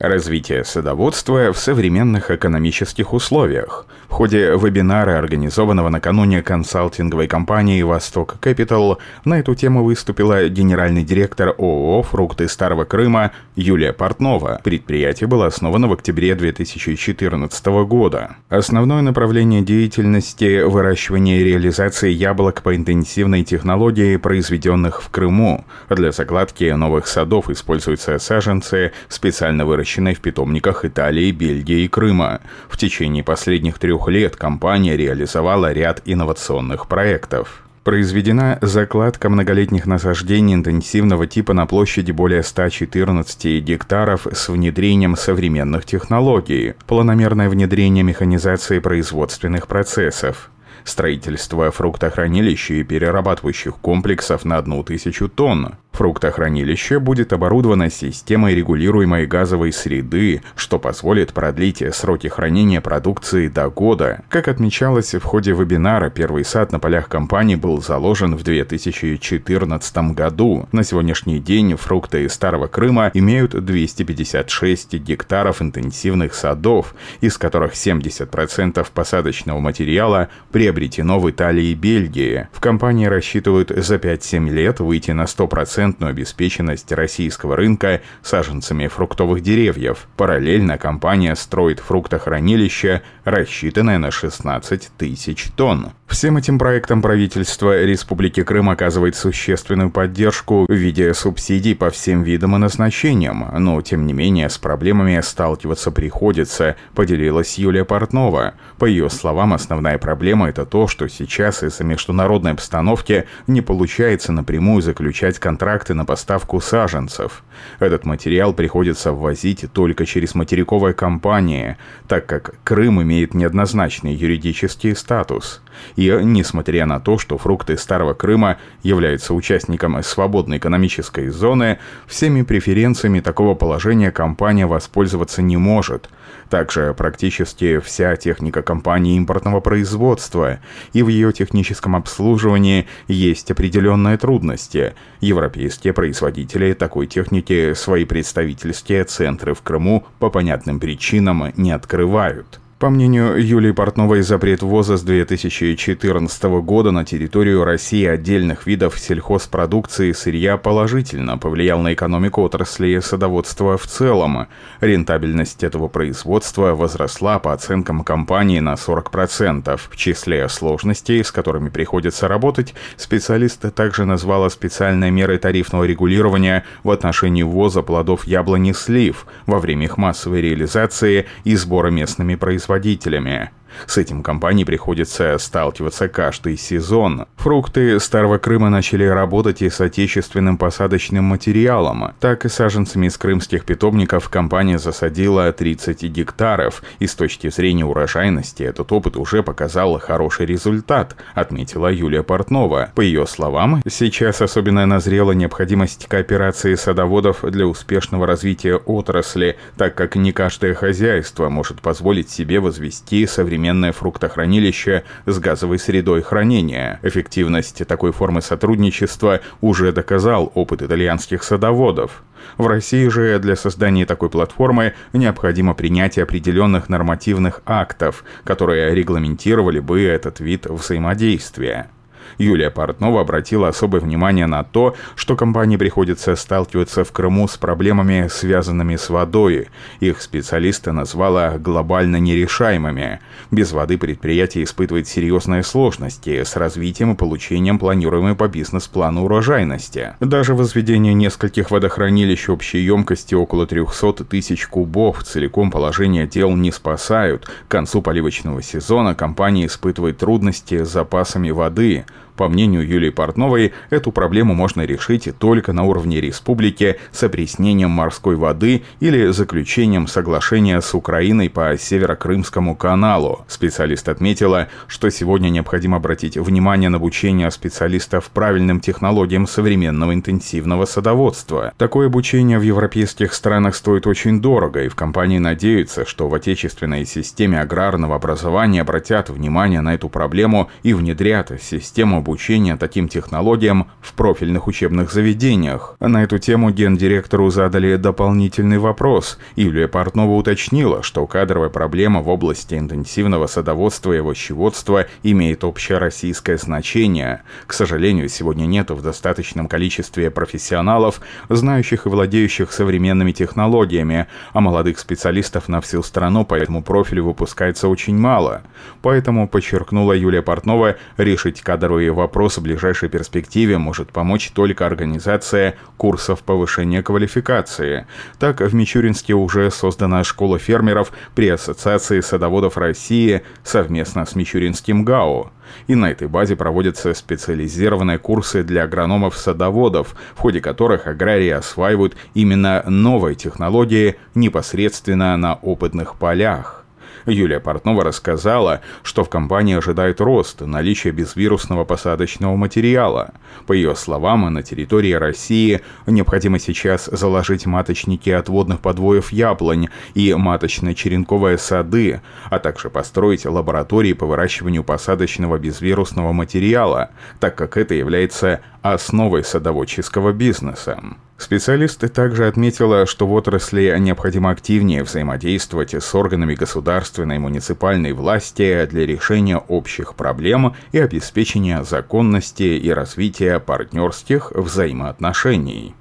Развитие садоводства в современных экономических условиях. В ходе вебинара, организованного накануне консалтинговой компании «Восток Capital, на эту тему выступила генеральный директор ООО «Фрукты Старого Крыма» Юлия Портнова. Предприятие было основано в октябре 2014 года. Основное направление деятельности – выращивание и реализация яблок по интенсивной технологии, произведенных в Крыму. Для закладки новых садов используются саженцы, специально выращенные выращенной в питомниках Италии, Бельгии и Крыма. В течение последних трех лет компания реализовала ряд инновационных проектов. Произведена закладка многолетних насаждений интенсивного типа на площади более 114 гектаров с внедрением современных технологий, планомерное внедрение механизации производственных процессов, строительство фруктохранилища и перерабатывающих комплексов на одну тысячу тонн, Фруктохранилище будет оборудовано системой регулируемой газовой среды, что позволит продлить сроки хранения продукции до года. Как отмечалось в ходе вебинара, первый сад на полях компании был заложен в 2014 году. На сегодняшний день фрукты из Старого Крыма имеют 256 гектаров интенсивных садов, из которых 70% посадочного материала приобретено в Италии и Бельгии. В компании рассчитывают за 5-7 лет выйти на 100% стопроцентную обеспеченность российского рынка саженцами фруктовых деревьев. Параллельно компания строит фруктохранилище, рассчитанное на 16 тысяч тонн. Всем этим проектам правительство Республики Крым оказывает существенную поддержку в виде субсидий по всем видам и назначениям, но тем не менее с проблемами сталкиваться приходится, поделилась Юлия Портнова. По ее словам, основная проблема это то, что сейчас из-за международной обстановки не получается напрямую заключать контракты на поставку саженцев. Этот материал приходится ввозить только через материковые компании, так как Крым имеет неоднозначный юридический статус. И несмотря на то, что фрукты Старого Крыма являются участником свободной экономической зоны, всеми преференциями такого положения компания воспользоваться не может. Также практически вся техника компании импортного производства, и в ее техническом обслуживании есть определенные трудности. Европейские производители такой техники свои представительские центры в Крыму по понятным причинам не открывают. По мнению Юлии Портновой, запрет ввоза с 2014 года на территорию России отдельных видов сельхозпродукции и сырья положительно повлиял на экономику отрасли садоводства в целом. Рентабельность этого производства возросла по оценкам компании на 40%. В числе сложностей, с которыми приходится работать, специалист также назвала специальные меры тарифного регулирования в отношении ввоза плодов яблони слив во время их массовой реализации и сбора местными производителями производителями. С этим компании приходится сталкиваться каждый сезон. Фрукты Старого Крыма начали работать и с отечественным посадочным материалом. Так и саженцами из крымских питомников компания засадила 30 гектаров, и с точки зрения урожайности этот опыт уже показал хороший результат, отметила Юлия Портнова. По ее словам, сейчас особенно назрела необходимость кооперации садоводов для успешного развития отрасли, так как не каждое хозяйство может позволить себе возвести современные современное фруктохранилище с газовой средой хранения. Эффективность такой формы сотрудничества уже доказал опыт итальянских садоводов. В России же для создания такой платформы необходимо принятие определенных нормативных актов, которые регламентировали бы этот вид взаимодействия. Юлия Портнова обратила особое внимание на то, что компании приходится сталкиваться в Крыму с проблемами, связанными с водой. Их специалисты назвала глобально нерешаемыми. Без воды предприятие испытывает серьезные сложности с развитием и получением планируемой по бизнес-плану урожайности. Даже возведение нескольких водохранилищ общей емкости около 300 тысяч кубов целиком положение дел не спасают. К концу поливочного сезона компания испытывает трудности с запасами воды. По мнению Юлии Портновой, эту проблему можно решить только на уровне республики с опреснением морской воды или заключением соглашения с Украиной по Северокрымскому каналу. Специалист отметила, что сегодня необходимо обратить внимание на обучение специалистов правильным технологиям современного интенсивного садоводства. Такое обучение в европейских странах стоит очень дорого, и в компании надеются, что в отечественной системе аграрного образования обратят внимание на эту проблему и внедрят систему обучения таким технологиям в профильных учебных заведениях. На эту тему гендиректору задали дополнительный вопрос. Юлия Портнова уточнила, что кадровая проблема в области интенсивного садоводства и овощеводства имеет общероссийское значение. К сожалению, сегодня нет в достаточном количестве профессионалов, знающих и владеющих современными технологиями, а молодых специалистов на всю страну по этому профилю выпускается очень мало. Поэтому, подчеркнула Юлия Портнова, решить кадровые вопросы в ближайшей перспективе может помочь только организация курсов повышения квалификации. Так, в Мичуринске уже создана школа фермеров при Ассоциации садоводов России совместно с Мичуринским ГАО. И на этой базе проводятся специализированные курсы для агрономов-садоводов, в ходе которых аграрии осваивают именно новые технологии непосредственно на опытных полях. Юлия Портнова рассказала, что в компании ожидает рост наличия безвирусного посадочного материала. По ее словам, на территории России необходимо сейчас заложить маточники отводных подвоев яблонь и маточно-черенковые сады, а также построить лаборатории по выращиванию посадочного безвирусного материала, так как это является основой садоводческого бизнеса. Специалисты также отметила, что в отрасли необходимо активнее взаимодействовать с органами государственной и муниципальной власти для решения общих проблем и обеспечения законности и развития партнерских взаимоотношений.